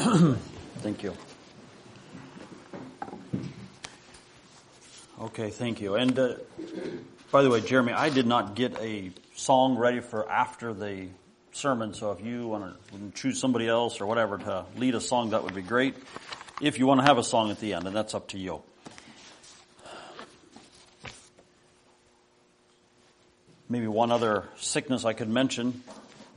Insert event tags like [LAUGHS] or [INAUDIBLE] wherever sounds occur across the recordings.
[CLEARS THROAT] thank you. Okay, thank you. And uh, by the way, Jeremy, I did not get a song ready for after the sermon, so if you want to choose somebody else or whatever to lead a song, that would be great. If you want to have a song at the end, and that's up to you. Maybe one other sickness I could mention.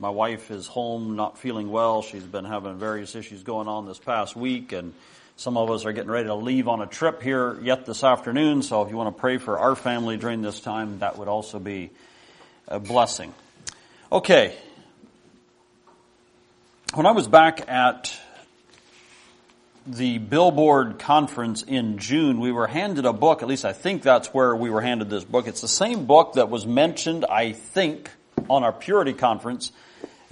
My wife is home not feeling well. She's been having various issues going on this past week and some of us are getting ready to leave on a trip here yet this afternoon, so if you want to pray for our family during this time, that would also be a blessing. Okay. When I was back at the Billboard conference in June, we were handed a book, at least I think that's where we were handed this book. It's the same book that was mentioned, I think, on our Purity conference.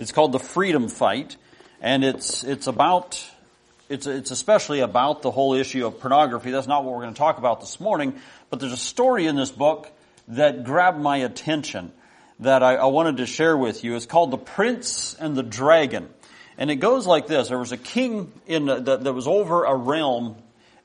It's called The Freedom Fight, and it's, it's about it's, it's especially about the whole issue of pornography. That's not what we're going to talk about this morning, but there's a story in this book that grabbed my attention that I, I wanted to share with you. It's called The Prince and the Dragon. And it goes like this. There was a king in uh, that, that was over a realm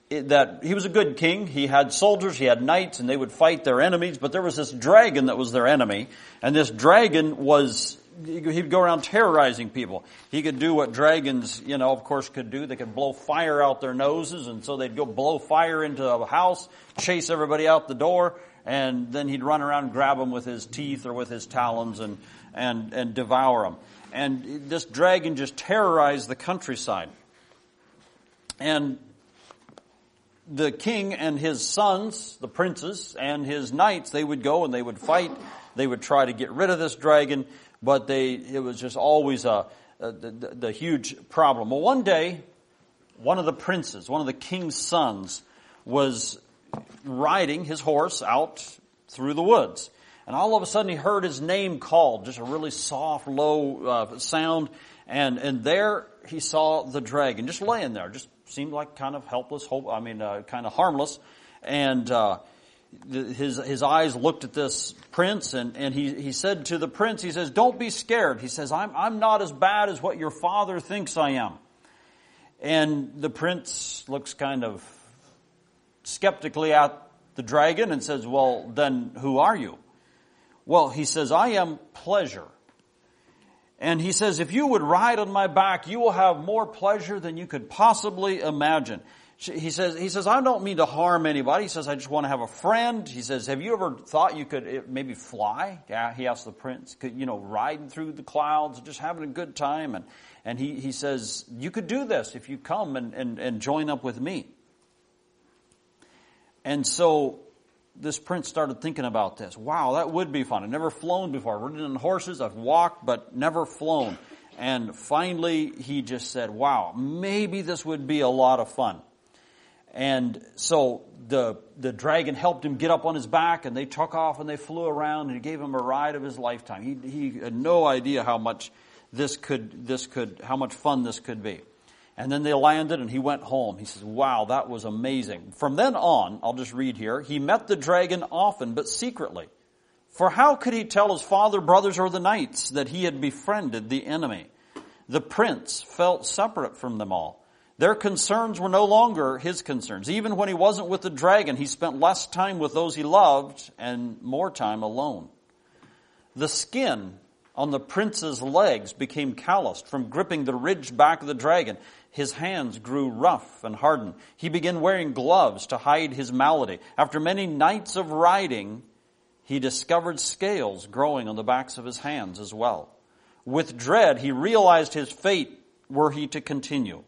that he was a good king. He had soldiers, he had knights, and they would fight their enemies. But there was this dragon that was their enemy, and this dragon was he'd go around terrorizing people. He could do what dragons, you know, of course, could do. They could blow fire out their noses, and so they'd go blow fire into a house, chase everybody out the door, and then he'd run around and grab them with his teeth or with his talons and and and devour them. And this dragon just terrorized the countryside. And the king and his sons, the princes and his knights, they would go and they would fight. They would try to get rid of this dragon but they, it was just always a, a the, the huge problem. Well, one day, one of the princes, one of the king's sons, was riding his horse out through the woods. And all of a sudden he heard his name called, just a really soft, low uh, sound. And, and there he saw the dragon just laying there, just seemed like kind of helpless, hope, I mean, uh, kind of harmless. And, uh, his, his eyes looked at this prince and, and he, he said to the prince, he says, don't be scared. He says, I'm, I'm not as bad as what your father thinks I am. And the prince looks kind of skeptically at the dragon and says, well, then who are you? Well, he says, I am pleasure. And he says, if you would ride on my back, you will have more pleasure than you could possibly imagine he says, he says, I don't mean to harm anybody. He says, I just want to have a friend. He says, have you ever thought you could eh, maybe fly? Yeah, he asked the prince, could, you know, riding through the clouds, just having a good time. And, and he, he says, you could do this if you come and, and, and join up with me. And so this prince started thinking about this. Wow, that would be fun. I've never flown before. I've ridden on horses, I've walked, but never flown. And finally, he just said, wow, maybe this would be a lot of fun. And so the, the dragon helped him get up on his back and they took off and they flew around and he gave him a ride of his lifetime. He, he had no idea how much this could, this could, how much fun this could be. And then they landed and he went home. He says, wow, that was amazing. From then on, I'll just read here, he met the dragon often, but secretly. For how could he tell his father, brothers, or the knights that he had befriended the enemy? The prince felt separate from them all. Their concerns were no longer his concerns. Even when he wasn't with the dragon, he spent less time with those he loved and more time alone. The skin on the prince's legs became calloused from gripping the ridged back of the dragon. His hands grew rough and hardened. He began wearing gloves to hide his malady. After many nights of riding, he discovered scales growing on the backs of his hands as well. With dread, he realized his fate were he to continue.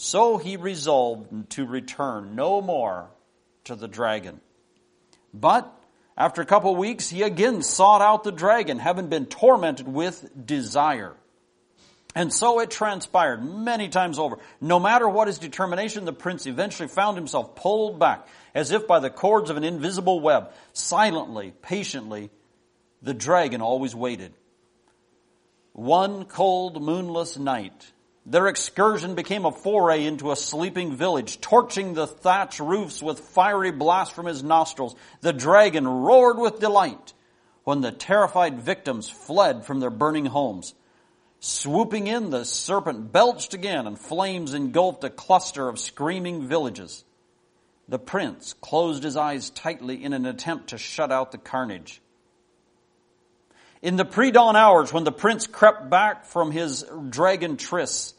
So he resolved to return no more to the dragon. But after a couple of weeks, he again sought out the dragon, having been tormented with desire. And so it transpired many times over. No matter what his determination, the prince eventually found himself pulled back, as if by the cords of an invisible web. Silently, patiently, the dragon always waited. One cold, moonless night, their excursion became a foray into a sleeping village, torching the thatch roofs with fiery blasts from his nostrils. The dragon roared with delight when the terrified victims fled from their burning homes. Swooping in, the serpent belched again, and flames engulfed a cluster of screaming villages. The prince closed his eyes tightly in an attempt to shut out the carnage. In the pre-dawn hours, when the prince crept back from his dragon trysts,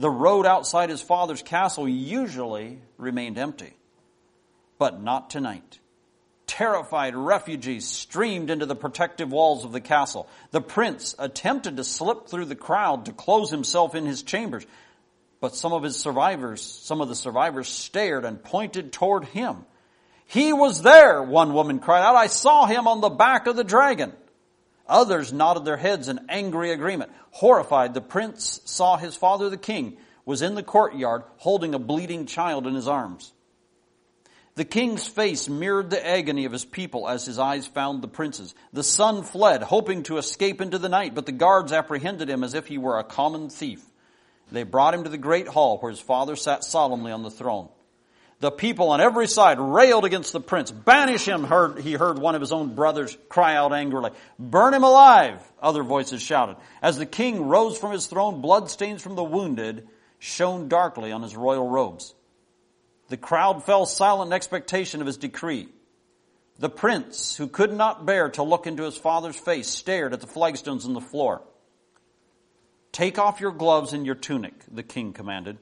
the road outside his father's castle usually remained empty. But not tonight. Terrified refugees streamed into the protective walls of the castle. The prince attempted to slip through the crowd to close himself in his chambers, but some of his survivors, some of the survivors stared and pointed toward him. He was there, one woman cried out. I saw him on the back of the dragon. Others nodded their heads in angry agreement. Horrified, the prince saw his father, the king, was in the courtyard holding a bleeding child in his arms. The king's face mirrored the agony of his people as his eyes found the prince's. The son fled, hoping to escape into the night, but the guards apprehended him as if he were a common thief. They brought him to the great hall where his father sat solemnly on the throne. The people on every side railed against the prince. Banish him, heard, he heard one of his own brothers cry out angrily. Burn him alive, other voices shouted. As the king rose from his throne, bloodstains from the wounded shone darkly on his royal robes. The crowd fell silent in expectation of his decree. The prince, who could not bear to look into his father's face, stared at the flagstones on the floor. Take off your gloves and your tunic, the king commanded.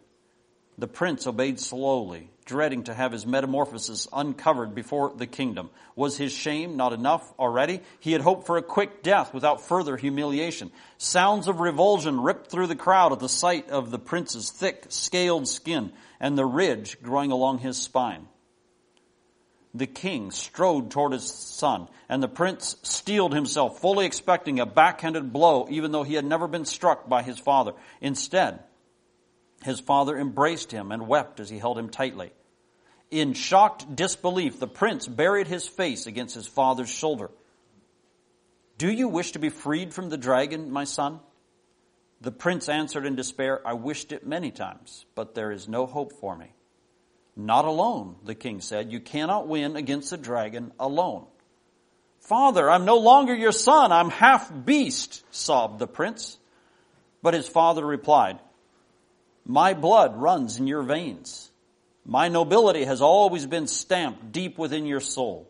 The prince obeyed slowly, dreading to have his metamorphosis uncovered before the kingdom. Was his shame not enough already? He had hoped for a quick death without further humiliation. Sounds of revulsion ripped through the crowd at the sight of the prince's thick, scaled skin and the ridge growing along his spine. The king strode toward his son, and the prince steeled himself, fully expecting a backhanded blow, even though he had never been struck by his father. Instead, his father embraced him and wept as he held him tightly. In shocked disbelief, the prince buried his face against his father's shoulder. Do you wish to be freed from the dragon, my son? The prince answered in despair, I wished it many times, but there is no hope for me. Not alone, the king said. You cannot win against the dragon alone. Father, I'm no longer your son. I'm half beast, sobbed the prince. But his father replied, my blood runs in your veins. My nobility has always been stamped deep within your soul.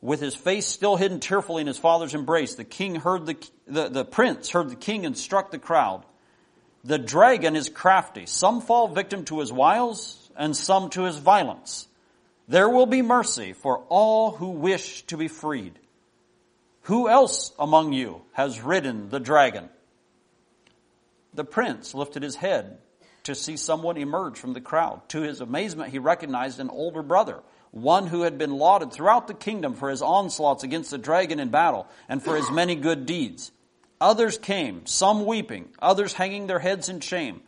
With his face still hidden tearfully in his father's embrace, the king heard the, the, the prince heard the king instruct the crowd. The dragon is crafty. Some fall victim to his wiles and some to his violence. There will be mercy for all who wish to be freed. Who else among you has ridden the dragon? The prince lifted his head to see someone emerge from the crowd. To his amazement, he recognized an older brother, one who had been lauded throughout the kingdom for his onslaughts against the dragon in battle and for his many good deeds. Others came, some weeping, others hanging their heads in shame.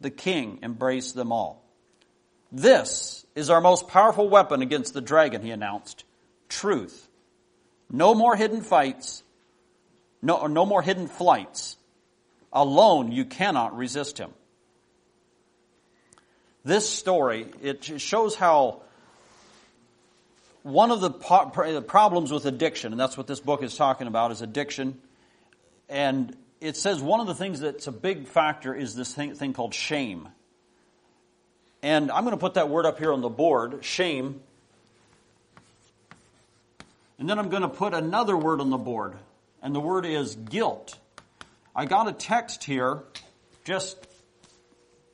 The king embraced them all. This is our most powerful weapon against the dragon, he announced. Truth. No more hidden fights. No, no more hidden flights. Alone, you cannot resist him. This story, it shows how one of the problems with addiction, and that's what this book is talking about, is addiction. And it says one of the things that's a big factor is this thing, thing called shame. And I'm going to put that word up here on the board, shame. And then I'm going to put another word on the board, and the word is guilt. I got a text here just,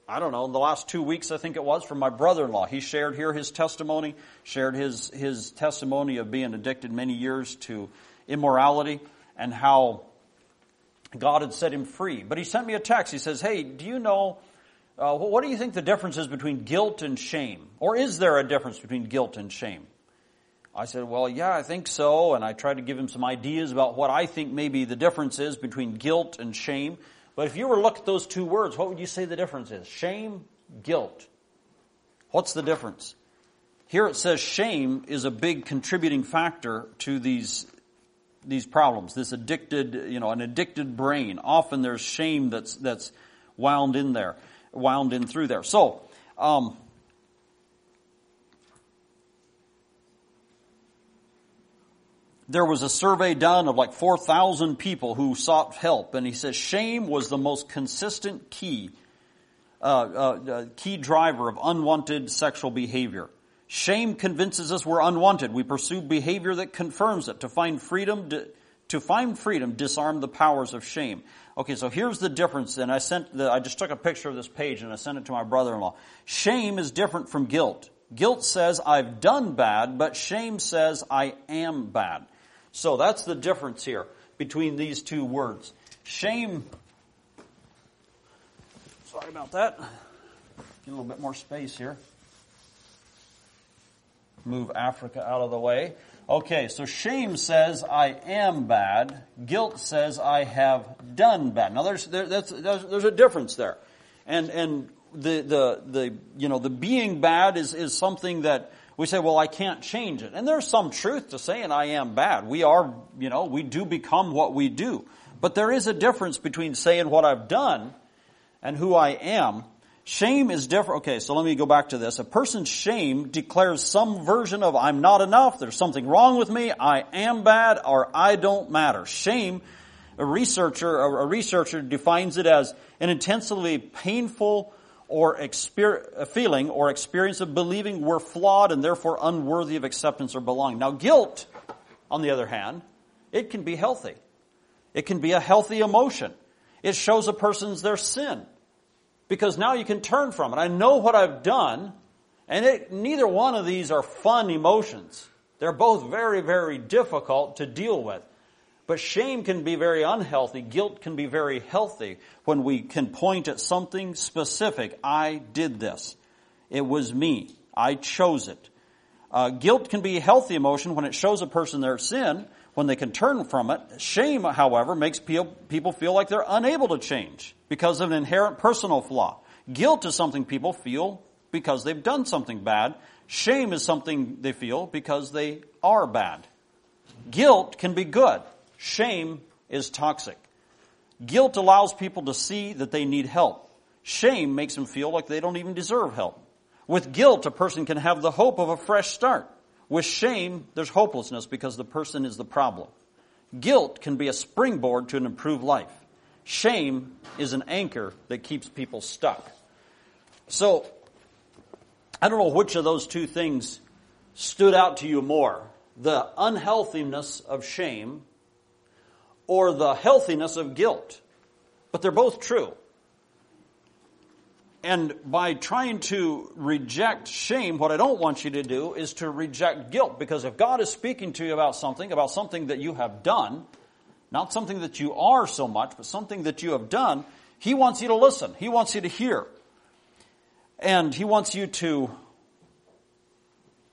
I don't know, in the last two weeks, I think it was, from my brother-in-law. He shared here his testimony, shared his, his testimony of being addicted many years to immorality and how God had set him free. But he sent me a text. He says, hey, do you know, uh, what do you think the difference is between guilt and shame? Or is there a difference between guilt and shame? I said, well, yeah, I think so. And I tried to give him some ideas about what I think maybe the difference is between guilt and shame. But if you were to look at those two words, what would you say the difference is? Shame, guilt. What's the difference? Here it says shame is a big contributing factor to these these problems. This addicted, you know, an addicted brain. Often there's shame that's that's wound in there, wound in through there. So, um, there was a survey done of like 4,000 people who sought help, and he says shame was the most consistent key, uh, uh, uh, key driver of unwanted sexual behavior. Shame convinces us we're unwanted. We pursue behavior that confirms it. To find freedom, to find freedom, disarm the powers of shame. Okay, so here's the difference. And I sent the, I just took a picture of this page and I sent it to my brother-in-law. Shame is different from guilt. Guilt says I've done bad, but shame says I am bad. So that's the difference here between these two words. Shame, sorry about that. Get a little bit more space here. Move Africa out of the way. Okay, so shame says I am bad. Guilt says I have done bad. Now there's, there, there's, there's a difference there. And, and the, the, the, you know, the being bad is, is something that we say, well, I can't change it. And there's some truth to saying I am bad. We are, you know, we do become what we do. But there is a difference between saying what I've done and who I am. Shame is different. Okay, so let me go back to this. A person's shame declares some version of I'm not enough, there's something wrong with me, I am bad, or I don't matter. Shame, a researcher, a researcher defines it as an intensely painful or feeling or experience of believing we're flawed and therefore unworthy of acceptance or belonging. Now guilt, on the other hand, it can be healthy. It can be a healthy emotion. It shows a person's their sin. Because now you can turn from it. I know what I've done, and it, neither one of these are fun emotions. They're both very, very difficult to deal with. But shame can be very unhealthy. Guilt can be very healthy when we can point at something specific. I did this. It was me. I chose it. Uh, guilt can be a healthy emotion when it shows a person their sin, when they can turn from it. Shame, however, makes people feel like they're unable to change because of an inherent personal flaw. Guilt is something people feel because they've done something bad. Shame is something they feel because they are bad. Guilt can be good. Shame is toxic. Guilt allows people to see that they need help. Shame makes them feel like they don't even deserve help. With guilt, a person can have the hope of a fresh start. With shame, there's hopelessness because the person is the problem. Guilt can be a springboard to an improved life. Shame is an anchor that keeps people stuck. So, I don't know which of those two things stood out to you more. The unhealthiness of shame or the healthiness of guilt. But they're both true. And by trying to reject shame, what I don't want you to do is to reject guilt. Because if God is speaking to you about something, about something that you have done, not something that you are so much, but something that you have done, He wants you to listen. He wants you to hear. And He wants you to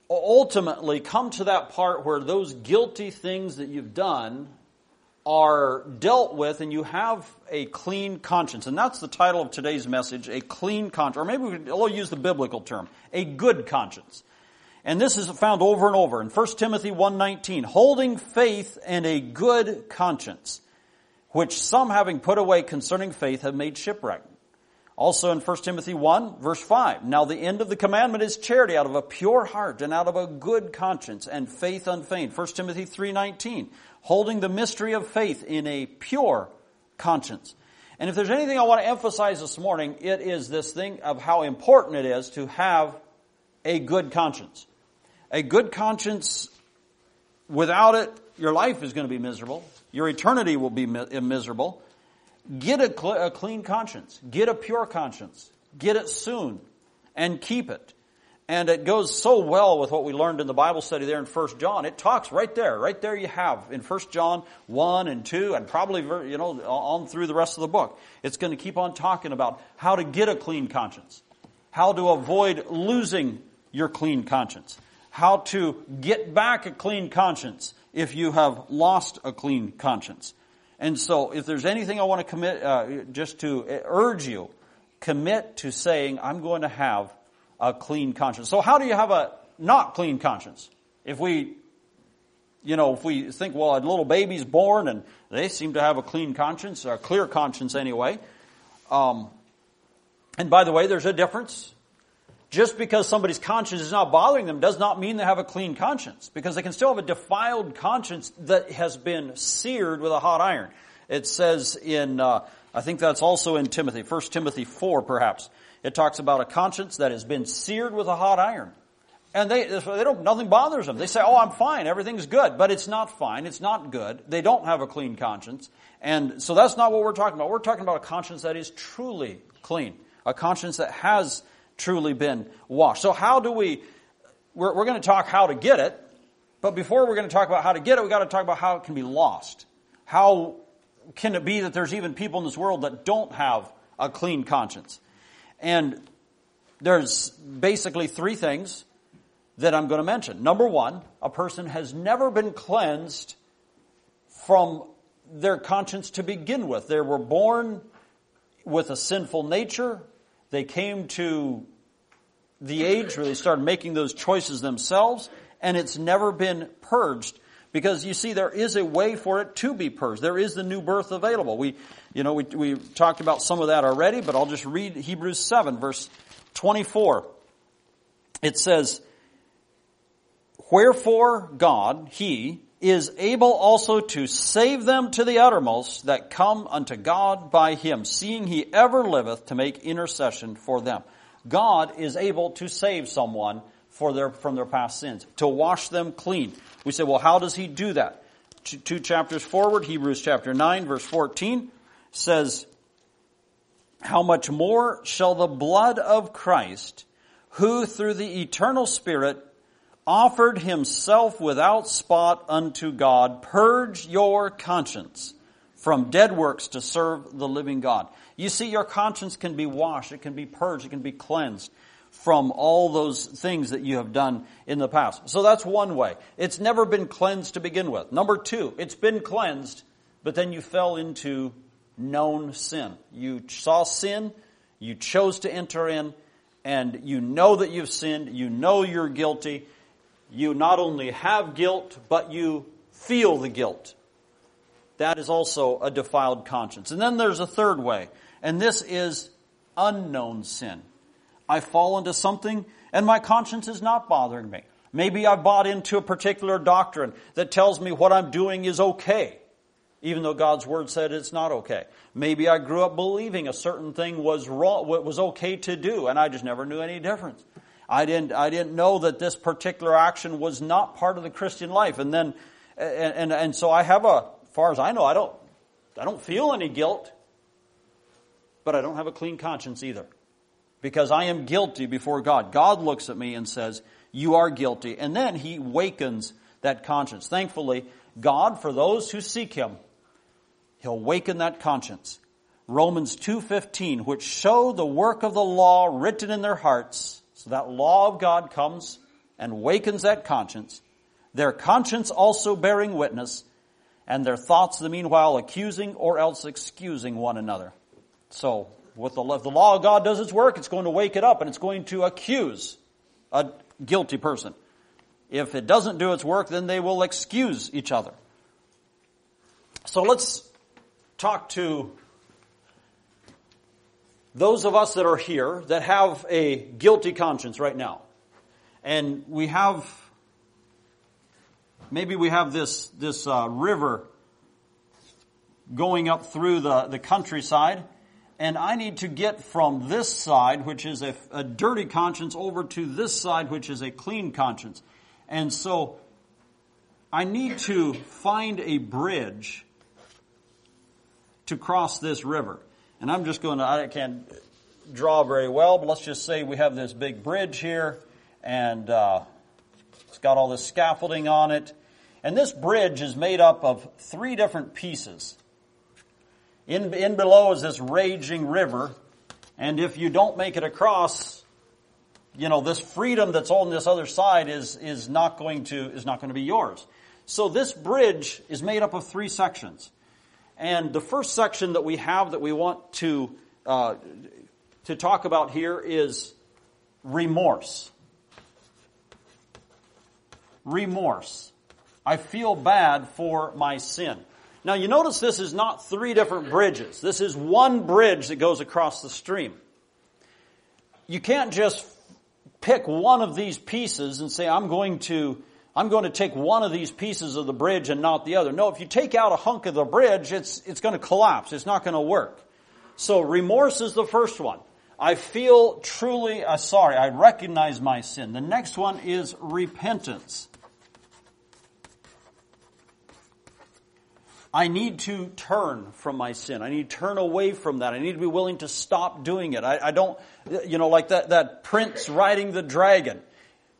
ultimately come to that part where those guilty things that you've done are dealt with and you have a clean conscience. And that's the title of today's message, a clean conscience. Or maybe we'll use the biblical term, a good conscience. And this is found over and over in 1 Timothy 1.19, holding faith and a good conscience, which some having put away concerning faith have made shipwreck. Also in 1 Timothy 1 verse 5, now the end of the commandment is charity out of a pure heart and out of a good conscience and faith unfeigned. 1 Timothy 3.19, holding the mystery of faith in a pure conscience. And if there's anything I want to emphasize this morning, it is this thing of how important it is to have a good conscience. A good conscience, without it, your life is going to be miserable. Your eternity will be miserable. Get a, cl- a clean conscience. Get a pure conscience. Get it soon and keep it. And it goes so well with what we learned in the Bible study there in 1 John. It talks right there. Right there you have in 1 John 1 and 2 and probably, you know, on through the rest of the book. It's going to keep on talking about how to get a clean conscience. How to avoid losing your clean conscience. How to get back a clean conscience if you have lost a clean conscience. And so if there's anything I want to commit, uh, just to urge you, commit to saying, I'm going to have a clean conscience. So how do you have a not clean conscience? If we, you know, if we think, well, a little baby's born and they seem to have a clean conscience, or a clear conscience anyway. Um, and by the way, there's a difference just because somebody's conscience is not bothering them does not mean they have a clean conscience because they can still have a defiled conscience that has been seared with a hot iron. It says in, uh, I think that's also in Timothy, 1 Timothy 4 perhaps. It talks about a conscience that has been seared with a hot iron. And they, they don't, nothing bothers them. They say, oh, I'm fine, everything's good. But it's not fine, it's not good. They don't have a clean conscience. And so that's not what we're talking about. We're talking about a conscience that is truly clean. A conscience that has truly been washed. So how do we, we're, we're going to talk how to get it, but before we're going to talk about how to get it, we've got to talk about how it can be lost. How can it be that there's even people in this world that don't have a clean conscience? And there's basically three things that I'm going to mention. Number one, a person has never been cleansed from their conscience to begin with. They were born with a sinful nature. They came to the age where they started making those choices themselves, and it's never been purged because you see there is a way for it to be purged. There is the new birth available. We, you know, we, we talked about some of that already, but I'll just read Hebrews 7 verse 24. It says, Wherefore God, He, is able also to save them to the uttermost that come unto God by Him, seeing He ever liveth to make intercession for them. God is able to save someone for their, from their past sins, to wash them clean. We say, well, how does He do that? Two, chapters forward, Hebrews chapter 9 verse 14 says, How much more shall the blood of Christ, who through the eternal Spirit offered himself without spot unto God, purge your conscience from dead works to serve the living God. You see, your conscience can be washed, it can be purged, it can be cleansed from all those things that you have done in the past. So that's one way. It's never been cleansed to begin with. Number two, it's been cleansed, but then you fell into known sin. You saw sin, you chose to enter in, and you know that you've sinned, you know you're guilty, you not only have guilt, but you feel the guilt. That is also a defiled conscience. And then there's a third way, and this is unknown sin. I fall into something and my conscience is not bothering me. Maybe I bought into a particular doctrine that tells me what I'm doing is okay, even though God's word said it's not okay. Maybe I grew up believing a certain thing was wrong, was okay to do, and I just never knew any difference. I didn't, I didn't know that this particular action was not part of the Christian life. And then, and, and, and so I have a, as far as I know, I don't, I don't feel any guilt, but I don't have a clean conscience either. Because I am guilty before God. God looks at me and says, you are guilty. And then He wakens that conscience. Thankfully, God, for those who seek Him, He'll waken that conscience. Romans 2.15, which show the work of the law written in their hearts, so that law of God comes and wakens that conscience, their conscience also bearing witness, and their thoughts the meanwhile accusing or else excusing one another. So, what the, if the law of God does its work, it's going to wake it up and it's going to accuse a guilty person. If it doesn't do its work, then they will excuse each other. So let's talk to those of us that are here that have a guilty conscience right now, and we have, maybe we have this, this uh, river going up through the, the countryside, and I need to get from this side, which is a, a dirty conscience, over to this side, which is a clean conscience. And so, I need to find a bridge to cross this river. And I'm just going to, I can't draw very well, but let's just say we have this big bridge here and uh, it's got all this scaffolding on it. And this bridge is made up of three different pieces. In, in below is this raging river, and if you don't make it across, you know, this freedom that's on this other side is, is not going to, is not going to be yours. So this bridge is made up of three sections. And the first section that we have that we want to, uh, to talk about here is remorse. Remorse. I feel bad for my sin. Now you notice this is not three different bridges. This is one bridge that goes across the stream. You can't just pick one of these pieces and say, I'm going to, I'm going to take one of these pieces of the bridge and not the other. No, if you take out a hunk of the bridge, it's, it's going to collapse. It's not going to work. So remorse is the first one. I feel truly uh, sorry. I recognize my sin. The next one is repentance. I need to turn from my sin. I need to turn away from that. I need to be willing to stop doing it. I, I don't, you know, like that, that prince riding the dragon.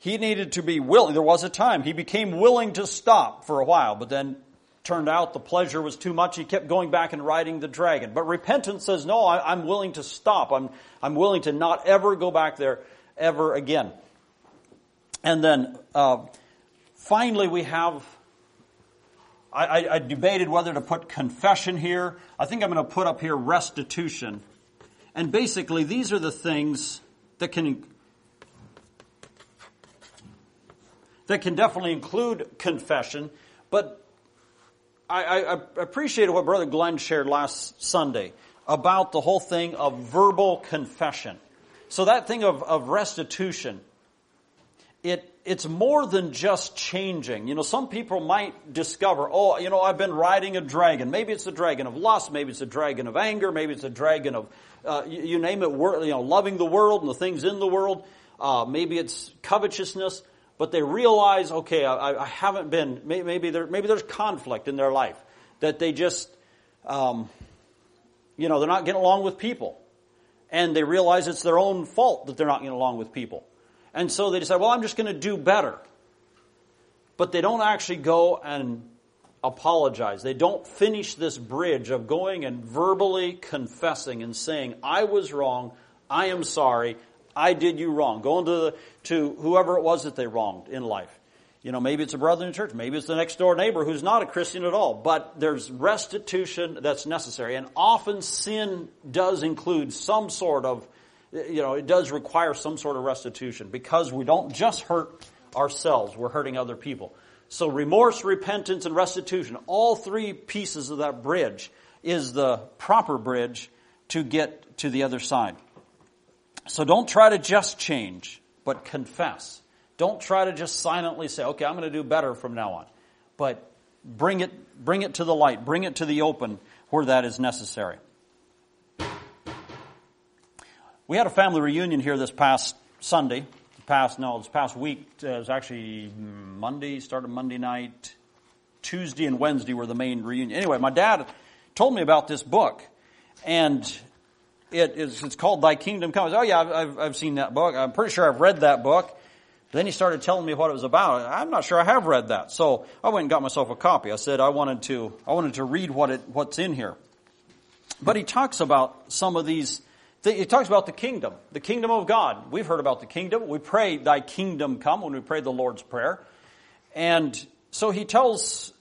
He needed to be willing. There was a time he became willing to stop for a while, but then turned out the pleasure was too much. He kept going back and riding the dragon. But repentance says, no, I, am willing to stop. I'm, I'm willing to not ever go back there ever again. And then, uh, finally we have, I, I, I debated whether to put confession here. I think I'm going to put up here restitution. And basically, these are the things that can that can definitely include confession, but I, I, appreciated what Brother Glenn shared last Sunday about the whole thing of verbal confession. So that thing of, of restitution, it, it's more than just changing. You know, some people might discover, oh, you know, I've been riding a dragon. Maybe it's a dragon of lust, maybe it's a dragon of anger, maybe it's a dragon of, uh, you, you, name it, you know, loving the world and the things in the world. Uh, maybe it's covetousness but they realize, okay, I, I haven't been, maybe, there, maybe there's conflict in their life, that they just, um, you know, they're not getting along with people. And they realize it's their own fault that they're not getting along with people. And so they decide, well, I'm just going to do better. But they don't actually go and apologize. They don't finish this bridge of going and verbally confessing and saying, I was wrong, I am sorry, I did you wrong. Going to, the, to whoever it was that they wronged in life. You know, maybe it's a brother in church. Maybe it's the next door neighbor who's not a Christian at all. But there's restitution that's necessary. And often sin does include some sort of, you know, it does require some sort of restitution because we don't just hurt ourselves. We're hurting other people. So remorse, repentance, and restitution, all three pieces of that bridge is the proper bridge to get to the other side. So don't try to just change, but confess. Don't try to just silently say, okay, I'm going to do better from now on. But bring it, bring it to the light, bring it to the open where that is necessary. We had a family reunion here this past Sunday. Past, no, this past week, uh, it was actually Monday, started Monday night. Tuesday and Wednesday were the main reunion. Anyway, my dad told me about this book. And it is, it's called Thy Kingdom Come. oh yeah, I've, I've seen that book. I'm pretty sure I've read that book. Then he started telling me what it was about. I'm not sure I have read that. So I went and got myself a copy. I said I wanted to, I wanted to read what it, what's in here. But he talks about some of these, he talks about the kingdom, the kingdom of God. We've heard about the kingdom. We pray thy kingdom come when we pray the Lord's Prayer. And so he tells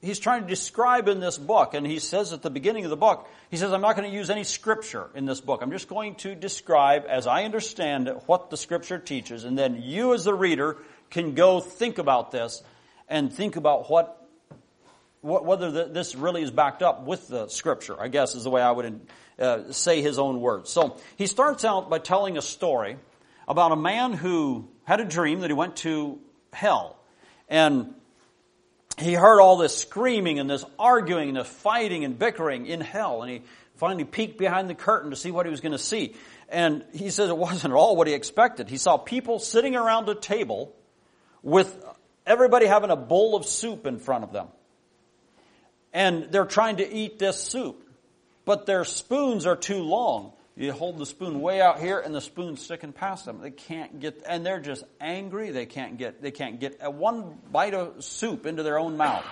he's trying to describe in this book, and he says at the beginning of the book, he says, I'm not going to use any scripture in this book. I'm just going to describe, as I understand it, what the scripture teaches, and then you as the reader can go think about this and think about what, whether the, this really is backed up with the scripture, I guess is the way I would uh, say his own words. So he starts out by telling a story about a man who had a dream that he went to hell. And he heard all this screaming and this arguing and this fighting and bickering in hell. And he finally peeked behind the curtain to see what he was going to see. And he says it [LAUGHS] wasn't at all what he expected. He saw people sitting around a table with everybody having a bowl of soup in front of them. And they're trying to eat this soup. But their spoons are too long. You hold the spoon way out here and the spoon's sticking past them. They can't get, and they're just angry. They can't get, they can't get one bite of soup into their own mouth.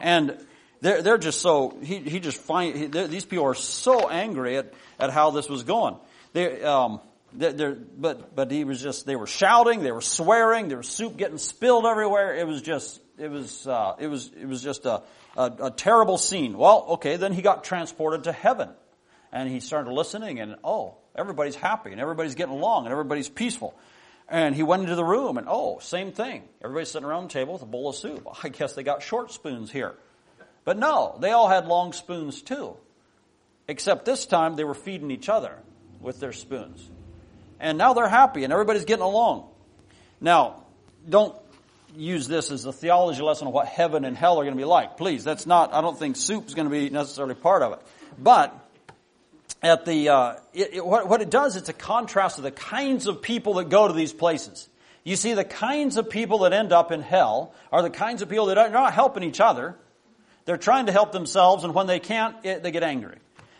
And they're, they're just so, he, he just find, he, these people are so angry at, at how this was going. They, um, they're, but, but he was just, they were shouting, they were swearing, there was soup getting spilled everywhere. It was just, it was, uh, it was, it was just a, a, a terrible scene. Well, okay, then he got transported to heaven and he started listening and oh, everybody's happy and everybody's getting along and everybody's peaceful. And he went into the room and oh, same thing. Everybody's sitting around the table with a bowl of soup. [LAUGHS] I guess they got short spoons here. But no, they all had long spoons too. Except this time they were feeding each other with their spoons. and now they're happy and everybody's getting along. Now, don't use this as a theology lesson of what heaven and hell are going to be like. Please, that's not, I don't think soup's going to be necessarily part of it. But, at the, uh, it, it, what, what it does, it's a contrast to the kinds of people that go to these places. You see, the kinds of people that end up in hell are the kinds of people that are not helping each other. They're trying to help themselves, and when they can't, it, they get angry.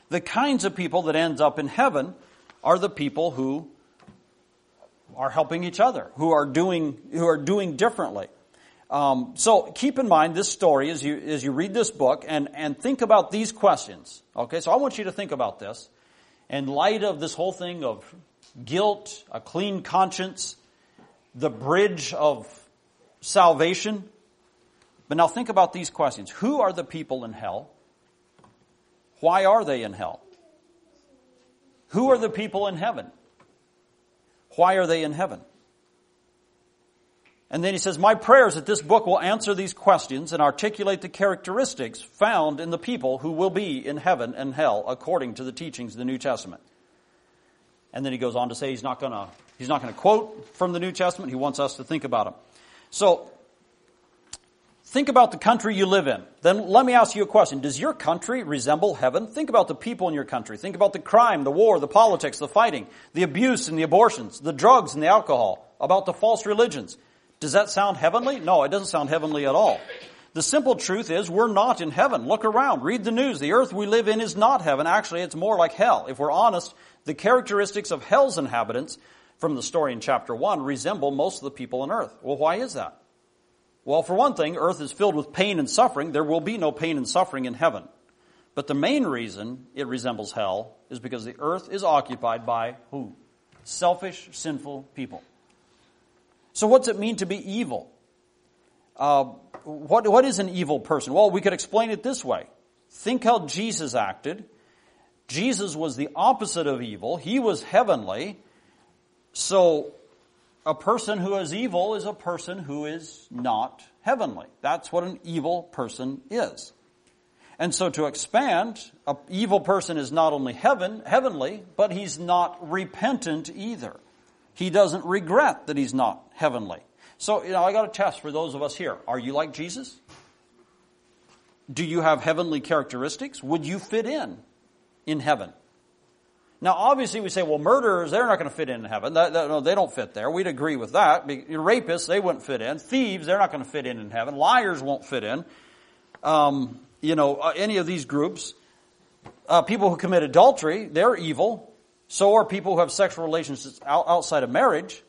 The kinds of people that ends up in heaven are the people who are helping each other, who are doing, who are doing differently. Um, so keep in mind this story as you, as you read this book and, and think about these questions. Okay, so I want you to think about this in light of this whole thing of guilt, a clean conscience, the bridge of salvation. But now think about these questions. Who are the people in hell? Why are they in hell? Who are the people in heaven? Why are they in heaven? And then he says, My prayer is that this book will answer these questions and articulate the characteristics found in the people who will be in heaven and hell according to the teachings of the New Testament. And then he goes on to say he's not gonna, he's not gonna quote from the New Testament. He wants us to think about them. So, think about the country you live in. Then let me ask you a question. Does your country resemble heaven? Think about the people in your country. Think about the crime, the war, the politics, the fighting, the abuse and the abortions, the drugs and the alcohol, about the false religions. Does that sound heavenly? No, it doesn't sound heavenly at all. The simple truth is we're not in heaven. Look around. Read the news. The earth we live in is not heaven. Actually, it's more like hell. If we're honest, the characteristics of hell's inhabitants from the story in chapter 1 resemble most of the people on earth. Well, why is that? Well, for one thing, earth is filled with pain and suffering. There will be no pain and suffering in heaven. But the main reason it resembles hell is because the earth is occupied by who? Selfish, sinful people. So what's it mean to be evil? Uh, what, what is an evil person? Well, we could explain it this way. Think how Jesus acted. Jesus was the opposite of evil. He was heavenly. So a person who is evil is a person who is not heavenly. That's what an evil person is. And so to expand, an evil person is not only heaven, heavenly, but he's not repentant either. He doesn't regret that he's not heavenly. So, you know, I got a test for those of us here. Are you like Jesus? Do you have heavenly characteristics? Would you fit in in heaven? Now, obviously, we say, well, murderers, they're not going to fit in heaven. That, that, no, they don't fit there. We'd agree with that. Rapists, they wouldn't fit in. Thieves, they're not going to fit in in heaven. Liars won't fit in. Um, you know, uh, any of these groups. Uh, people who commit adultery, they're evil. So are people who have sexual relationships outside of marriage.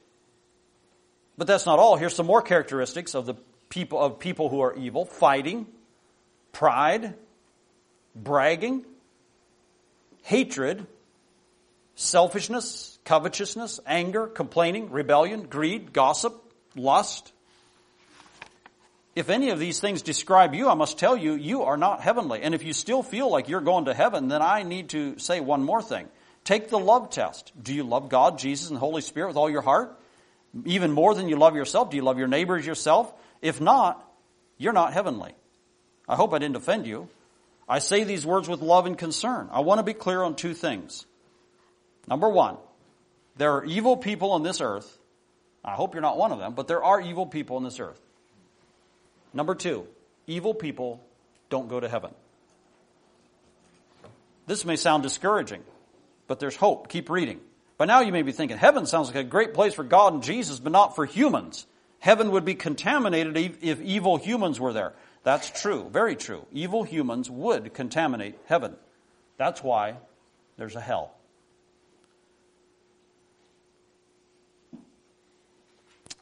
But that's not all. Here's some more characteristics of the people of people who are evil: fighting, pride, bragging, hatred, selfishness, covetousness, anger, complaining, rebellion, greed, gossip, lust. If any of these things describe you, I must tell you, you are not heavenly. And if you still feel like you're going to heaven, then I need to say one more thing. Take the love test. Do you love God, Jesus, and the Holy Spirit with all your heart? Even more than you love yourself? Do you love your neighbors yourself? If not, you're not heavenly. I hope I didn't offend you. I say these words with love and concern. I want to be clear on two things. Number one, there are evil people on this earth. I hope you're not one of them, but there are evil people on this earth. Number two, evil people don't go to heaven. This may sound discouraging but there's hope. Keep reading. By now you may be thinking, heaven sounds like a great place for God and Jesus, but not for humans. Heaven would be contaminated if evil humans were there. That's true, very true. Evil humans would contaminate heaven. That's why there's a hell.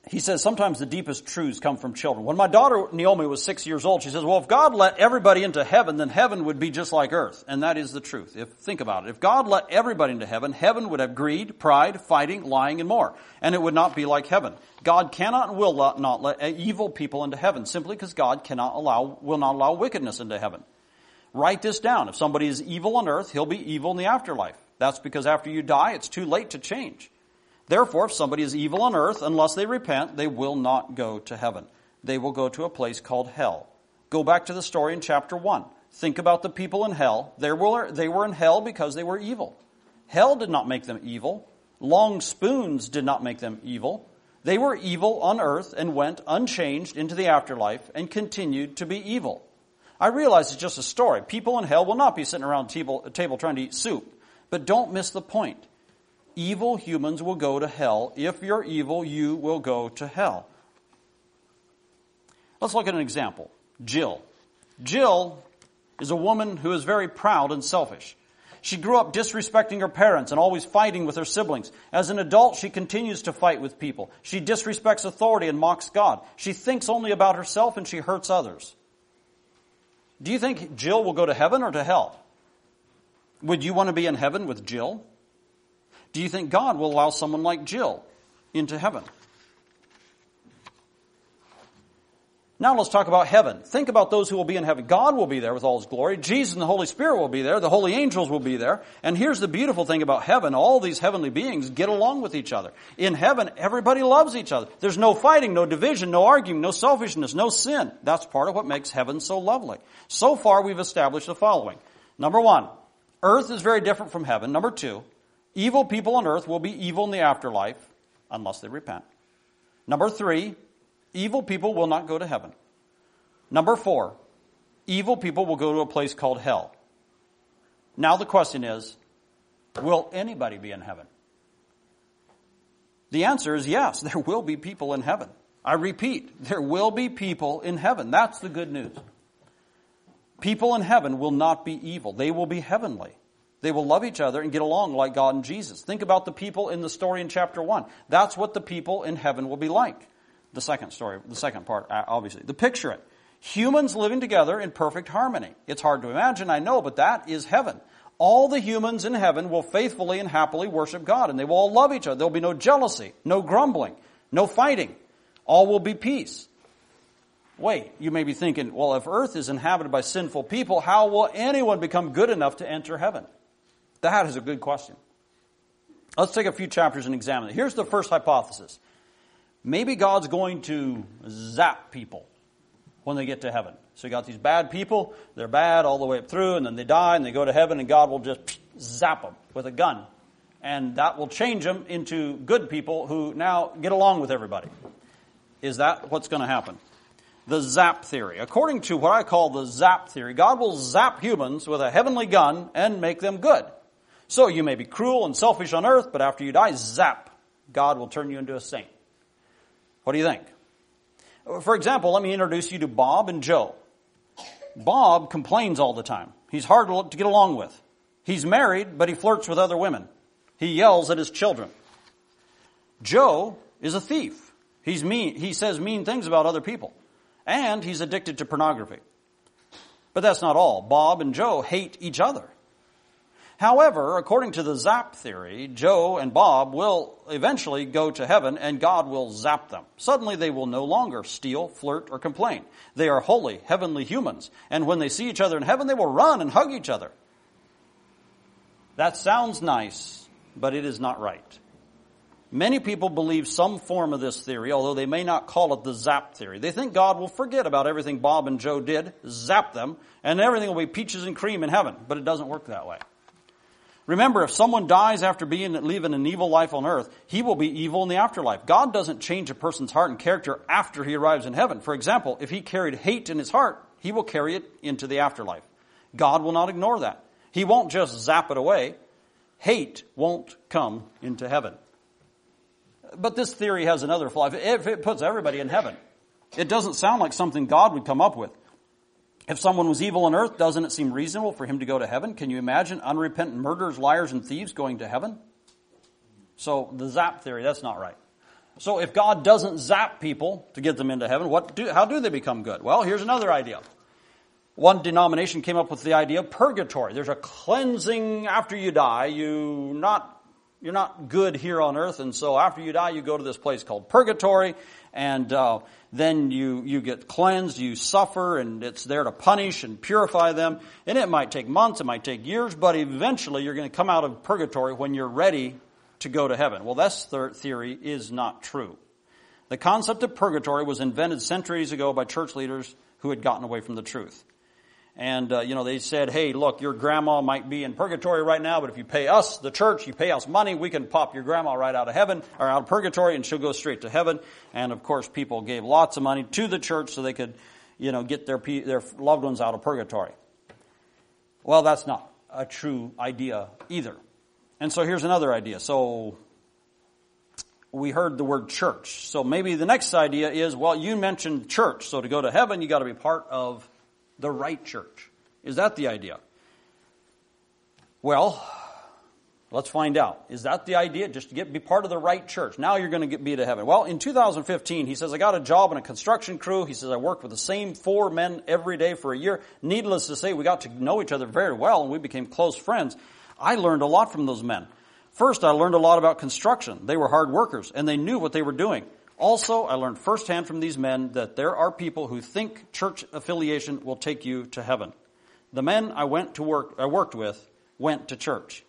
He says sometimes the deepest truths come from children. When my daughter Naomi was six years old, she says, well, if God let everybody into heaven, then heaven would be just like earth. And that is the truth. If, think about it. If God let everybody into heaven, heaven would have greed, pride, fighting, lying, and more. And it would not be like heaven. God cannot and will not let evil people into heaven simply because God cannot allow, will not allow wickedness into heaven. Write this down. If somebody is evil on earth, he'll be evil in the afterlife. That's because after you die, it's too late to change. Therefore, if somebody is evil on earth, unless they repent, they will not go to heaven. They will go to a place called hell. Go back to the story in chapter 1. Think about the people in hell. They were, in hell because they were evil. Hell did not make them evil. Long spoons did not make them evil. They were evil on earth and went unchanged into the afterlife and continued to be evil. I realize it's just a story. People in hell will not be sitting around a table, table trying to eat soup. But don't miss the point. Evil humans will go to hell. If you're evil, you will go to hell. Let's look at an example. Jill. Jill is a woman who is very proud and selfish. She grew up disrespecting her parents and always fighting with her siblings. As an adult, she continues to fight with people. She disrespects authority and mocks God. She thinks only about herself and she hurts others. Do you think Jill will go to heaven or to hell? Would you want to be in heaven with Jill? Do you think God will allow someone like Jill into heaven? Now let's talk about heaven. Think about those who will be in heaven. God will be there with all His glory. Jesus and the Holy Spirit will be there. The holy angels will be there. And here's the beautiful thing about heaven. All these heavenly beings get along with each other. In heaven, everybody loves each other. There's no fighting, no division, no arguing, no selfishness, no sin. That's part of what makes heaven so lovely. So far, we've established the following. Number one, earth is very different from heaven. Number two, evil people on earth will be evil in the afterlife unless they repent. Number three, evil people will not go to heaven. Number four, evil people will go to a place called hell. Now the question is, will anybody be in heaven? The answer is yes, [LAUGHS] there will be people in heaven. I repeat, there will be people in heaven. That's the good news. People in heaven will not be evil. They will be heavenly. They will love each other and get along like God and Jesus. Think about the people in the story in chapter 1. That's what the people in heaven will be like the second story, the second part, uh, obviously. The picture it. Humans living together in perfect harmony. It's hard to imagine, I know, but that is heaven. All the humans in heaven will faithfully and happily worship God, and they will all love each other. There'll be no jealousy, no grumbling, no fighting. All will be peace. Wait, you may be thinking, well, if earth is inhabited by sinful people, how will anyone become good enough to enter heaven? That is a good question. Let's take a few chapters and examine it. Here's the first hypothesis maybe God's going to zap people when they get to heaven. So you got these bad people, they're bad all the way up through, and then they die and they go to heaven, and God will just zap them with a gun. And that will change them into good people who now get along with everybody. Is that what's going to happen? The zap theory. According to what I call the zap theory, God will zap humans with a heavenly gun and make them good. So you may be cruel and selfish on earth, but after you die, zap, God will turn you into a saint. What do you think? For example, let me introduce you to Bob and Joe. Bob complains all the time. He's hard to get along with. He's married, but he flirts with other women. He yells at his children. Joe is a thief. He's mean, he says mean things about other people. And he's addicted to pornography. But that's not all. Bob and Joe hate each other. However, according to the zap theory, Joe and Bob will eventually go to heaven and God will zap them. Suddenly they will no longer steal, flirt, or complain. They are holy, heavenly humans. And when they see each other in heaven, they will run and hug each other. That sounds nice, but it is not right. Many people believe some form of this theory, although they may not call it the zap theory. They think God will forget about everything Bob and Joe did, zap them, and everything will be peaches and cream in heaven. But it doesn't work that way. Remember, if someone dies after being living an evil life on earth, he will be evil in the afterlife. God doesn't change a person's heart and character after he arrives in heaven. For example, if he carried hate in his heart, he will carry it into the afterlife. God will not ignore that. He won't just zap it away. Hate won't come into heaven. But this theory has another flaw. If it puts everybody in heaven, it doesn't sound like something God would come up with. If someone was evil on earth, doesn't it seem reasonable for him to go to heaven? Can you imagine unrepentant murderers, liars, and thieves going to heaven? So the zap theory, that's not right. So if God doesn't zap people to get them into heaven, what do, how do they become good? Well, here's another idea. One denomination came up with the idea of purgatory. There's a cleansing after you die. You not you're not good here on earth, and so after you die, you go to this place called purgatory, and uh, then you you get cleansed, you suffer, and it's there to punish and purify them. And it might take months, it might take years, but eventually you're going to come out of purgatory when you're ready to go to heaven. Well, this theory is not true. The concept of purgatory was invented centuries ago by church leaders who had gotten away from the truth. And, uh, you know, they said, hey, look, your grandma might be in purgatory right now, but if you pay us, the church, you pay us money, we can pop your grandma right out of heaven, or out of purgatory, and she'll go straight to heaven. And of course, people gave lots of money to the church so they could, you know, get their, their loved ones out of purgatory. Well, that's not a true idea either. And so here's another idea. So we heard the word church. So maybe the next idea is, well, you mentioned church. So to go to heaven, you got to be part of the right church. Is that the idea? Well, let's find out. Is that the idea? Just to get be part of the right church. Now you're going to get be to heaven. Well, in 2015, he says I got a job in a construction crew. He says I worked with the same four men every day for a year. Needless to say, we got to know each other very well and we became close friends. I learned a lot from those men. First, I learned a lot about construction. They were hard workers and they knew what they were doing. Also, I learned firsthand from these men that there are people who think church affiliation will take you to heaven. The men I went to work, I worked with went to church.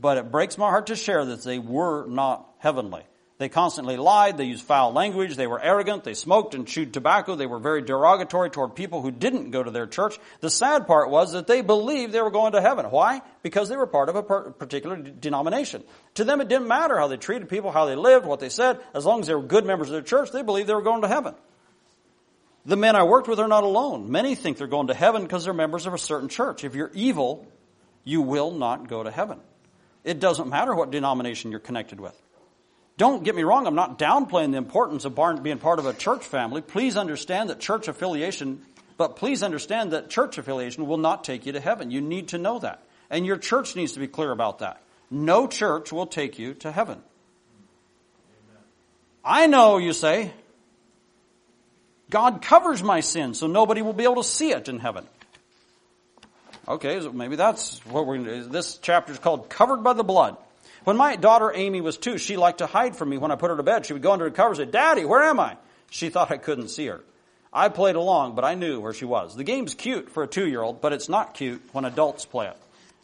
But it breaks my heart to share that they were not heavenly. They constantly lied. They used foul language. They were arrogant. They smoked and chewed tobacco. They were very derogatory toward people who didn't go to their church. The sad part was that they believed they were going to heaven. Why? Because they were part of a particular denomination. To them, it didn't matter how they treated people, how they lived, what they said. As long as they were good members of their church, they believed they were going to heaven. The men I worked with are not alone. Many think they're going to heaven because they're members of a certain church. If you're evil, you will not go to heaven. It doesn't matter what denomination you're connected with. Don't get me wrong, I'm not downplaying the importance of being part of a church family. Please understand that church affiliation, but please understand that church affiliation will not take you to heaven. You need to know that. And your church needs to be clear about that. No church will take you to heaven. I know, you say. God covers my sin so nobody will be able to see it in heaven. Okay, so maybe that's what we're going to do. This chapter is called Covered by the Blood. When my daughter Amy was two, she liked to hide from me when I put her to bed. She would go under the covers and say, Daddy, where am I? She thought I couldn't see her. I played along, but I knew where she was. The game's cute for a two-year-old, but it's not cute when adults play it.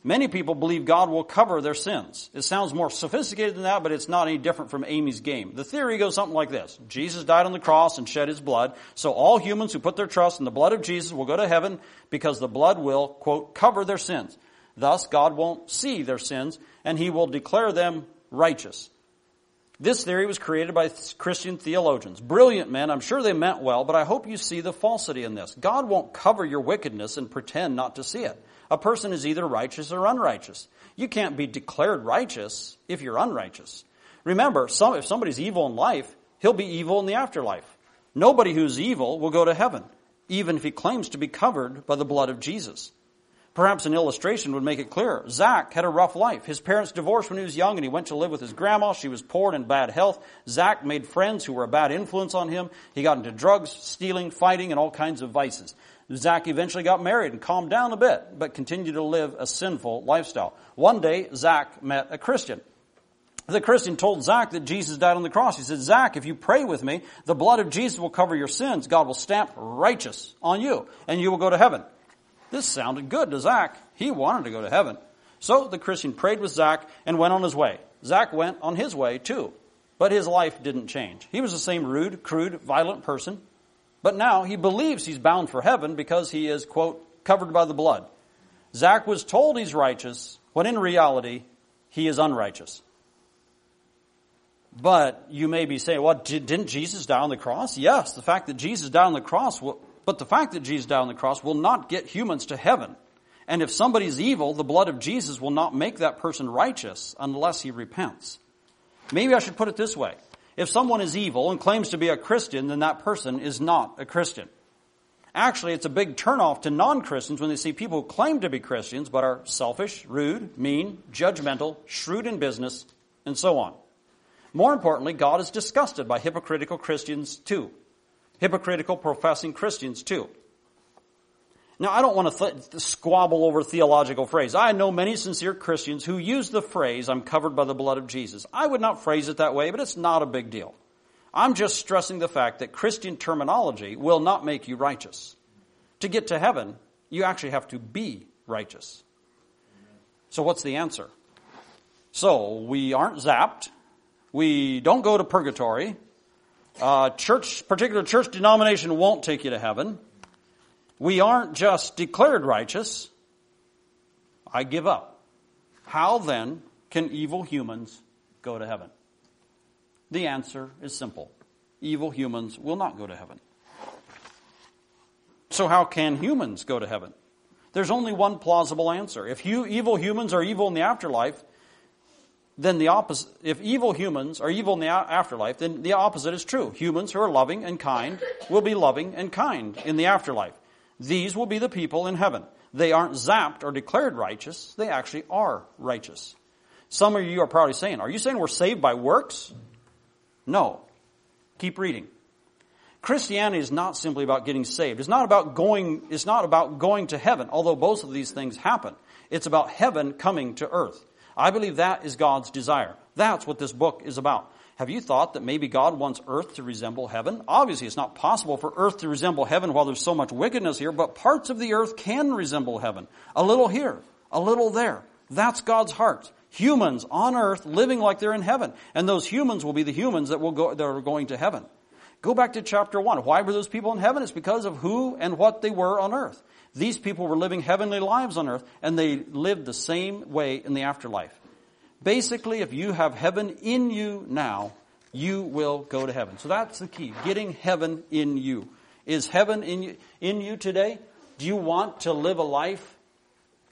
Many people believe God will cover their sins. It sounds more sophisticated than that, but it's not any different from Amy's game. The theory goes something like this. Jesus died on the cross and shed his blood, so all humans who put their trust in the blood of Jesus will go to heaven because the blood will, quote, cover their sins. Thus, God won't see their sins, and he will declare them righteous. This theory was created by Christian theologians. Brilliant men, I'm sure they meant well, but I hope you see the falsity in this. God won't cover your wickedness and pretend not to see it. A person is either righteous or unrighteous. You can't be declared righteous if you're unrighteous. Remember, some, if somebody's evil in life, he'll be evil in the afterlife. Nobody who's evil will go to heaven, even if he claims to be covered by the blood of Jesus. Perhaps an illustration would make it clearer. Zach had a rough life. His parents divorced when he was young and he went to live with his grandma. She was poor and in bad health. Zach made friends who were a bad influence on him. He got into drugs, stealing, fighting, and all kinds of vices. Zach eventually got married and calmed down a bit, but continued to live a sinful lifestyle. One day, Zach met a Christian. The Christian told Zach that Jesus died on the cross. He said, Zach, if you pray with me, the blood of Jesus will cover your sins. God will stamp righteous on you, and you will go to heaven. This sounded good to Zach. He wanted to go to heaven. So the Christian prayed with Zach and went on his way. Zach went on his way too. But his life didn't change. He was the same rude, crude, violent person. But now he believes he's bound for heaven because he is, quote, covered by the blood. Zach was told he's righteous when in reality he is unrighteous. But you may be saying, well, didn't Jesus die on the cross? Yes, the fact that Jesus died on the cross but the fact that Jesus died on the cross will not get humans to heaven. And if somebody's evil, the blood of Jesus will not make that person righteous unless he repents. Maybe I should put it this way. If someone is evil and claims to be a Christian, then that person is not a Christian. Actually, it's a big turnoff to non-Christians when they see people who claim to be Christians but are selfish, rude, mean, judgmental, shrewd in business, and so on. More importantly, God is disgusted by hypocritical Christians too hypocritical professing Christians too. Now, I don't want to th- squabble over theological phrase. I know many sincere Christians who use the phrase, I'm covered by the blood of Jesus. I would not phrase it that way, but it's not a big deal. I'm just stressing the fact that Christian terminology will not make you righteous. To get to heaven, you actually have to be righteous. So what's the answer? So, we aren't zapped. We don't go to purgatory. Uh, church, particular church denomination won't take you to heaven. We aren't just declared righteous. I give up. How then can evil humans go to heaven? The answer is simple. Evil humans will not go to heaven. So how can humans go to heaven? There's only one plausible answer. If you, evil humans are evil in the afterlife, then the opposite, if evil humans are evil in the afterlife, then the opposite is true. Humans who are loving and kind will be loving and kind in the afterlife. These will be the people in heaven. They aren't zapped or declared righteous. They actually are righteous. Some of you are probably saying, are you saying we're saved by works? No. Keep reading. Christianity is not simply about getting saved. It's not about going, it's not about going to heaven, although both of these things happen. It's about heaven coming to earth. I believe that is God's desire. That's what this book is about. Have you thought that maybe God wants earth to resemble heaven? Obviously, it's not possible for earth to resemble heaven while there's so much wickedness here, but parts of the earth can resemble heaven. A little here, a little there. That's God's heart. Humans on earth living like they're in heaven. And those humans will be the humans that will go, that are going to heaven. Go back to chapter 1. Why were those people in heaven? It's because of who and what they were on earth. These people were living heavenly lives on earth, and they lived the same way in the afterlife. Basically, if you have heaven in you now, you will go to heaven. So that's the key. Getting heaven in you. Is heaven in you, in you today? Do you want to live a life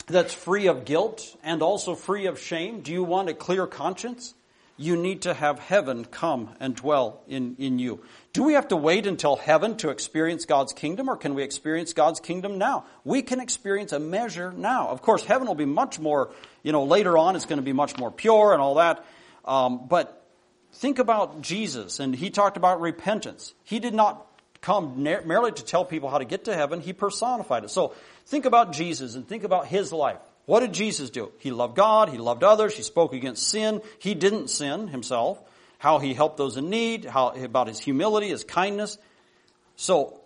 that's free of guilt and also free of shame? Do you want a clear conscience? You need to have heaven come and dwell in, in you. Do we have to wait until heaven to experience God's kingdom or can we experience God's kingdom now? We can experience a measure now. Of course, heaven will be much more, you know, later on it's going to be much more pure and all that. Um, but think about Jesus and he talked about repentance. He did not come merely to tell people how to get to heaven. He personified it. So think about Jesus and think about his life. What did Jesus do? He loved God. He loved others. He spoke against sin. He didn't sin himself how he helped those in need, how, about his humility, his kindness. So,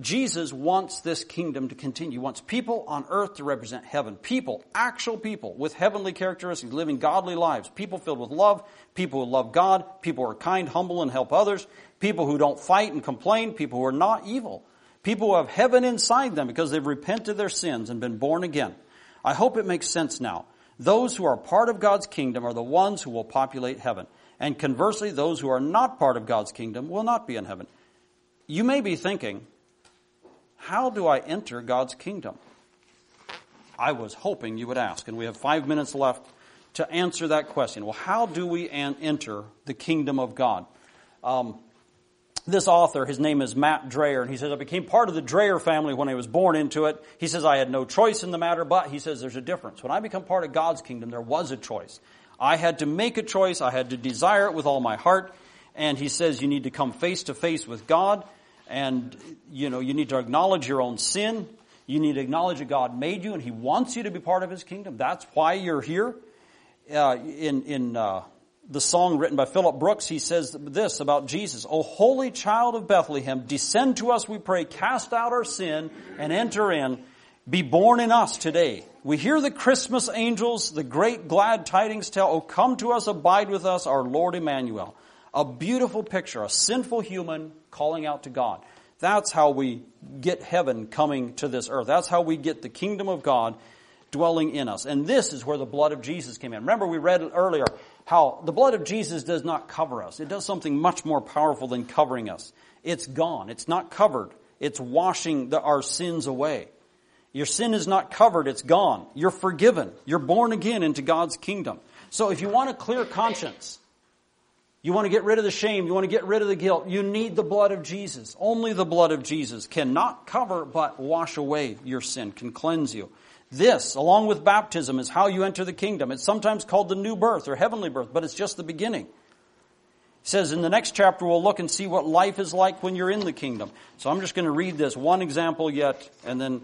Jesus wants this kingdom to continue. He wants people on earth to represent heaven. People, actual people with heavenly characteristics, living godly lives. People filled with love. People who love God. People who are kind, humble, and help others. People who don't fight and complain. People who are not evil. People who have heaven inside them because they've repented their sins and been born again. I hope it makes sense now. Those who are part of God's kingdom are the ones who will populate heaven. And conversely, those who are not part of God's kingdom will not be in heaven. You may be thinking, how do I enter God's kingdom? I was hoping you would ask, and we have five minutes left to answer that question. Well, how do we enter the kingdom of God? Um, this author, his name is Matt Dreyer, and he says, I became part of the Dreyer family when I was born into it. He says, I had no choice in the matter, but he says there's a difference. When I become part of God's kingdom, there was a choice. I had to make a choice. I had to desire it with all my heart. And he says you need to come face to face with God. And, you know, you need to acknowledge your own sin. You need to acknowledge that God made you and He wants you to be part of His kingdom. That's why you're here. Uh, in in uh, the song written by Philip Brooks, he says this about Jesus. O holy child of Bethlehem, descend to us, we pray, cast out our sin and enter in. Be born in us today we hear the Christmas angels, the great glad tidings tell, Oh, come to us, abide with us, our Lord Emmanuel. A beautiful picture, a sinful human calling out to God. That's how we get heaven coming to this earth. That's how we get the kingdom of God dwelling in us. And this is where the blood of Jesus came in. Remember we read earlier how the blood of Jesus does not cover us. It does something much more powerful than covering us. It's gone. It's not covered. It's washing the, our sins away. Your sin is not covered, it's gone. You're forgiven. You're born again into God's kingdom. So if you want a clear conscience, you want to get rid of the shame, you want to get rid of the guilt, you need the blood of Jesus. Only the blood of Jesus cannot cover but wash away your sin, can cleanse you. This, along with baptism, is how you enter the kingdom. It's sometimes called the new birth or heavenly birth, but it's just the beginning. He says in the next chapter we'll look and see what life is like when you're in the kingdom. So I'm just going to read this one example yet and then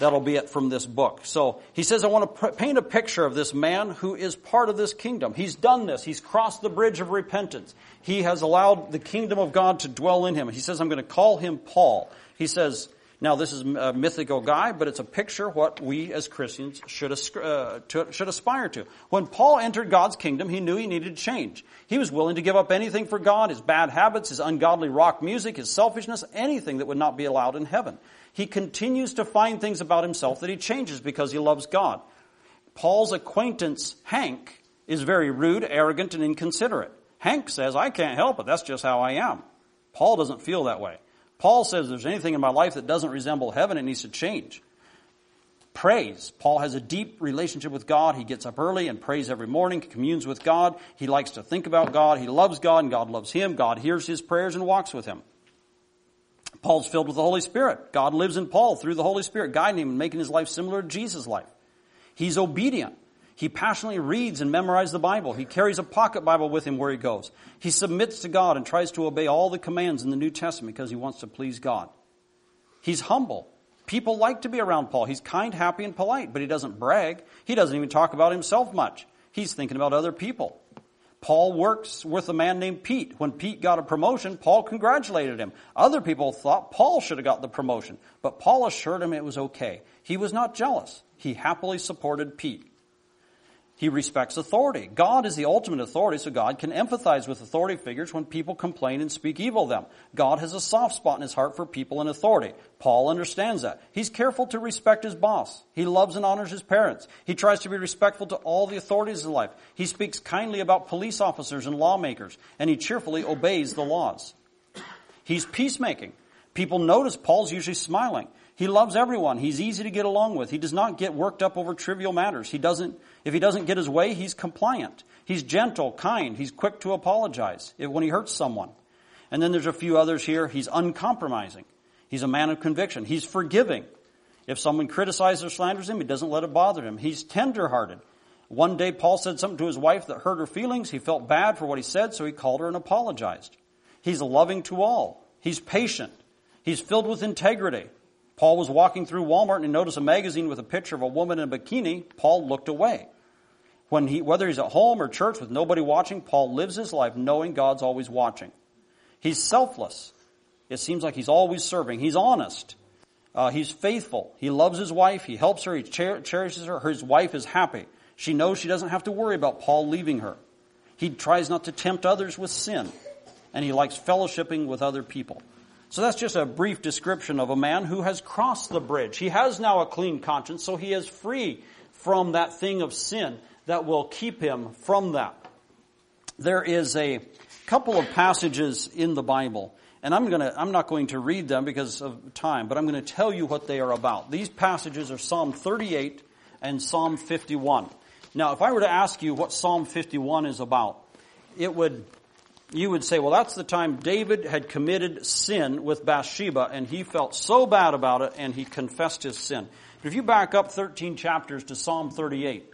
That'll be it from this book. So he says, I want to paint a picture of this man who is part of this kingdom. He's done this. He's crossed the bridge of repentance. He has allowed the kingdom of God to dwell in him. He says, I'm going to call him Paul. He says, Now, this is a mythical guy, but it's a picture what we as Christians should, uh, to, should aspire to. When Paul entered God's kingdom, he knew he needed change. He was willing to give up anything for God, his bad habits, his ungodly rock music, his selfishness, anything that would not be allowed in heaven. He continues to find things about himself that he changes because he loves God. Paul's acquaintance, Hank, is very rude, arrogant, and inconsiderate. Hank says, I can't help it. That's just how I am. Paul doesn't feel that way. Paul says there's anything in my life that doesn't resemble heaven, it needs to change. Praise. Paul has a deep relationship with God. He gets up early and prays every morning, communes with God. He likes to think about God. He loves God and God loves him. God hears his prayers and walks with him. Paul's filled with the Holy Spirit. God lives in Paul through the Holy Spirit, guiding him and making his life similar to Jesus' life. He's obedient. He passionately reads and memorizes the Bible. He carries a pocket Bible with him where he goes. He submits to God and tries to obey all the commands in the New Testament because he wants to please God. He's humble. People like to be around Paul. He's kind, happy, and polite, but he doesn't brag. He doesn't even talk about himself much. He's thinking about other people. Paul works with a man named Pete. When Pete got a promotion, Paul congratulated him. Other people thought Paul should have got the promotion, but Paul assured him it was okay. He was not jealous. He happily supported Pete. He respects authority. God is the ultimate authority, so God can empathize with authority figures when people complain and speak evil of them. God has a soft spot in his heart for people in authority. Paul understands that. He's careful to respect his boss. He loves and honors his parents. He tries to be respectful to all the authorities in life. He speaks kindly about police officers and lawmakers, and he cheerfully obeys the laws. He's peacemaking. People notice Paul's usually smiling. He loves everyone. He's easy to get along with. He does not get worked up over trivial matters. He doesn't, if he doesn't get his way, he's compliant. He's gentle, kind. He's quick to apologize when he hurts someone. And then there's a few others here. He's uncompromising. He's a man of conviction. He's forgiving. If someone criticizes or slanders him, he doesn't let it bother him. He's tenderhearted. One day Paul said something to his wife that hurt her feelings. He felt bad for what he said, so he called her and apologized. He's loving to all. He's patient. He's filled with integrity. Paul was walking through Walmart and noticed a magazine with a picture of a woman in a bikini. Paul looked away. When he, whether he's at home or church with nobody watching, Paul lives his life knowing God's always watching. He's selfless. It seems like he's always serving. He's honest. Uh, he's faithful. He loves his wife. He helps her. He cher- cherishes her. His wife is happy. She knows she doesn't have to worry about Paul leaving her. He tries not to tempt others with sin. And he likes fellowshipping with other people. So that's just a brief description of a man who has crossed the bridge. He has now a clean conscience, so he is free from that thing of sin that will keep him from that. There is a couple of passages in the Bible, and I'm gonna, I'm not going to read them because of time, but I'm going to tell you what they are about. These passages are Psalm 38 and Psalm 51. Now, if I were to ask you what Psalm 51 is about, it would you would say, well, that's the time David had committed sin with Bathsheba and he felt so bad about it and he confessed his sin. But if you back up 13 chapters to Psalm 38,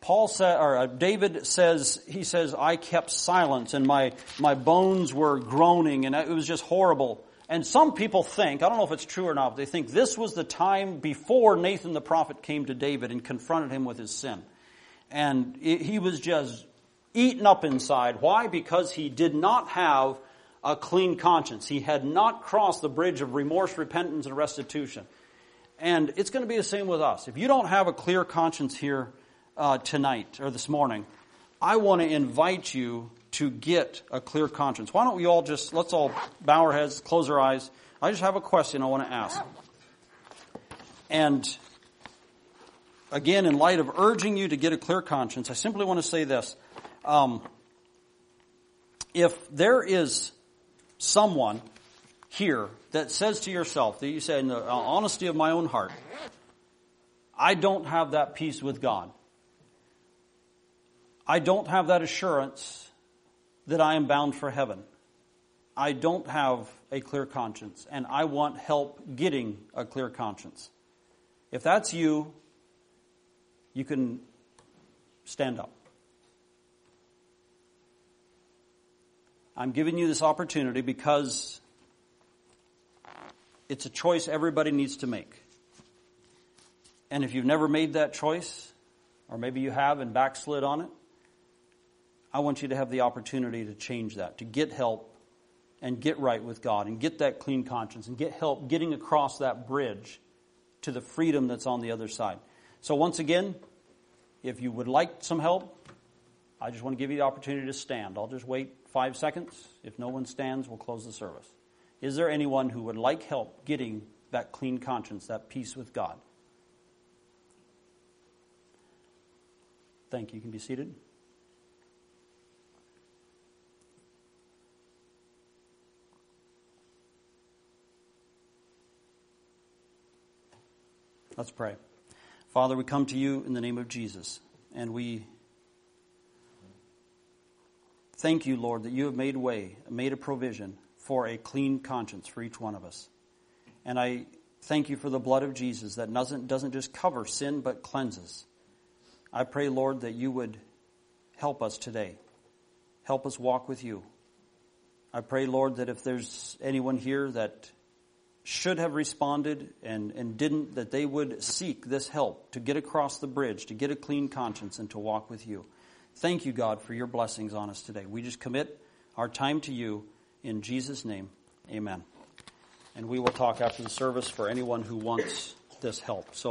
Paul said, or uh, David says, he says, I kept silence and my, my bones were groaning and it was just horrible. And some people think, I don't know if it's true or not, but they think this was the time before Nathan the prophet came to David and confronted him with his sin. And it, he was just eaten up inside. Why? Because he did not have a clean conscience. He had not crossed the bridge of remorse, repentance, and restitution. And it's going to be the same with us. If you don't have a clear conscience here uh, tonight or this morning, I want to invite you to get a clear conscience. Why don't we all just, let's all bow our heads, close our eyes. I just have a question I want to ask. And again, in light of urging you to get a clear conscience, I simply want to say this. Um, if there is someone here that says to yourself, that you say in the honesty of my own heart, I don't have that peace with God. I don't have that assurance that I am bound for heaven. I don't have a clear conscience, and I want help getting a clear conscience. If that's you, you can stand up. I'm giving you this opportunity because it's a choice everybody needs to make. And if you've never made that choice, or maybe you have and backslid on it, I want you to have the opportunity to change that, to get help and get right with God and get that clean conscience and get help getting across that bridge to the freedom that's on the other side. So once again, if you would like some help, I just want to give you the opportunity to stand. I'll just wait five seconds. If no one stands, we'll close the service. Is there anyone who would like help getting that clean conscience, that peace with God? Thank you. You can be seated. Let's pray. Father, we come to you in the name of Jesus, and we thank you, Lord, that you have made way, made a provision for a clean conscience for each one of us. And I thank you for the blood of Jesus that doesn't, doesn't just cover sin, but cleanses. I pray, Lord, that you would help us today. Help us walk with you. I pray, Lord, that if there's anyone here that should have responded and, and didn't, that they would seek this help to get across the bridge, to get a clean conscience, and to walk with you. Thank you, God, for your blessings on us today. We just commit our time to you in Jesus' name. Amen. And we will talk after the service for anyone who wants this help. So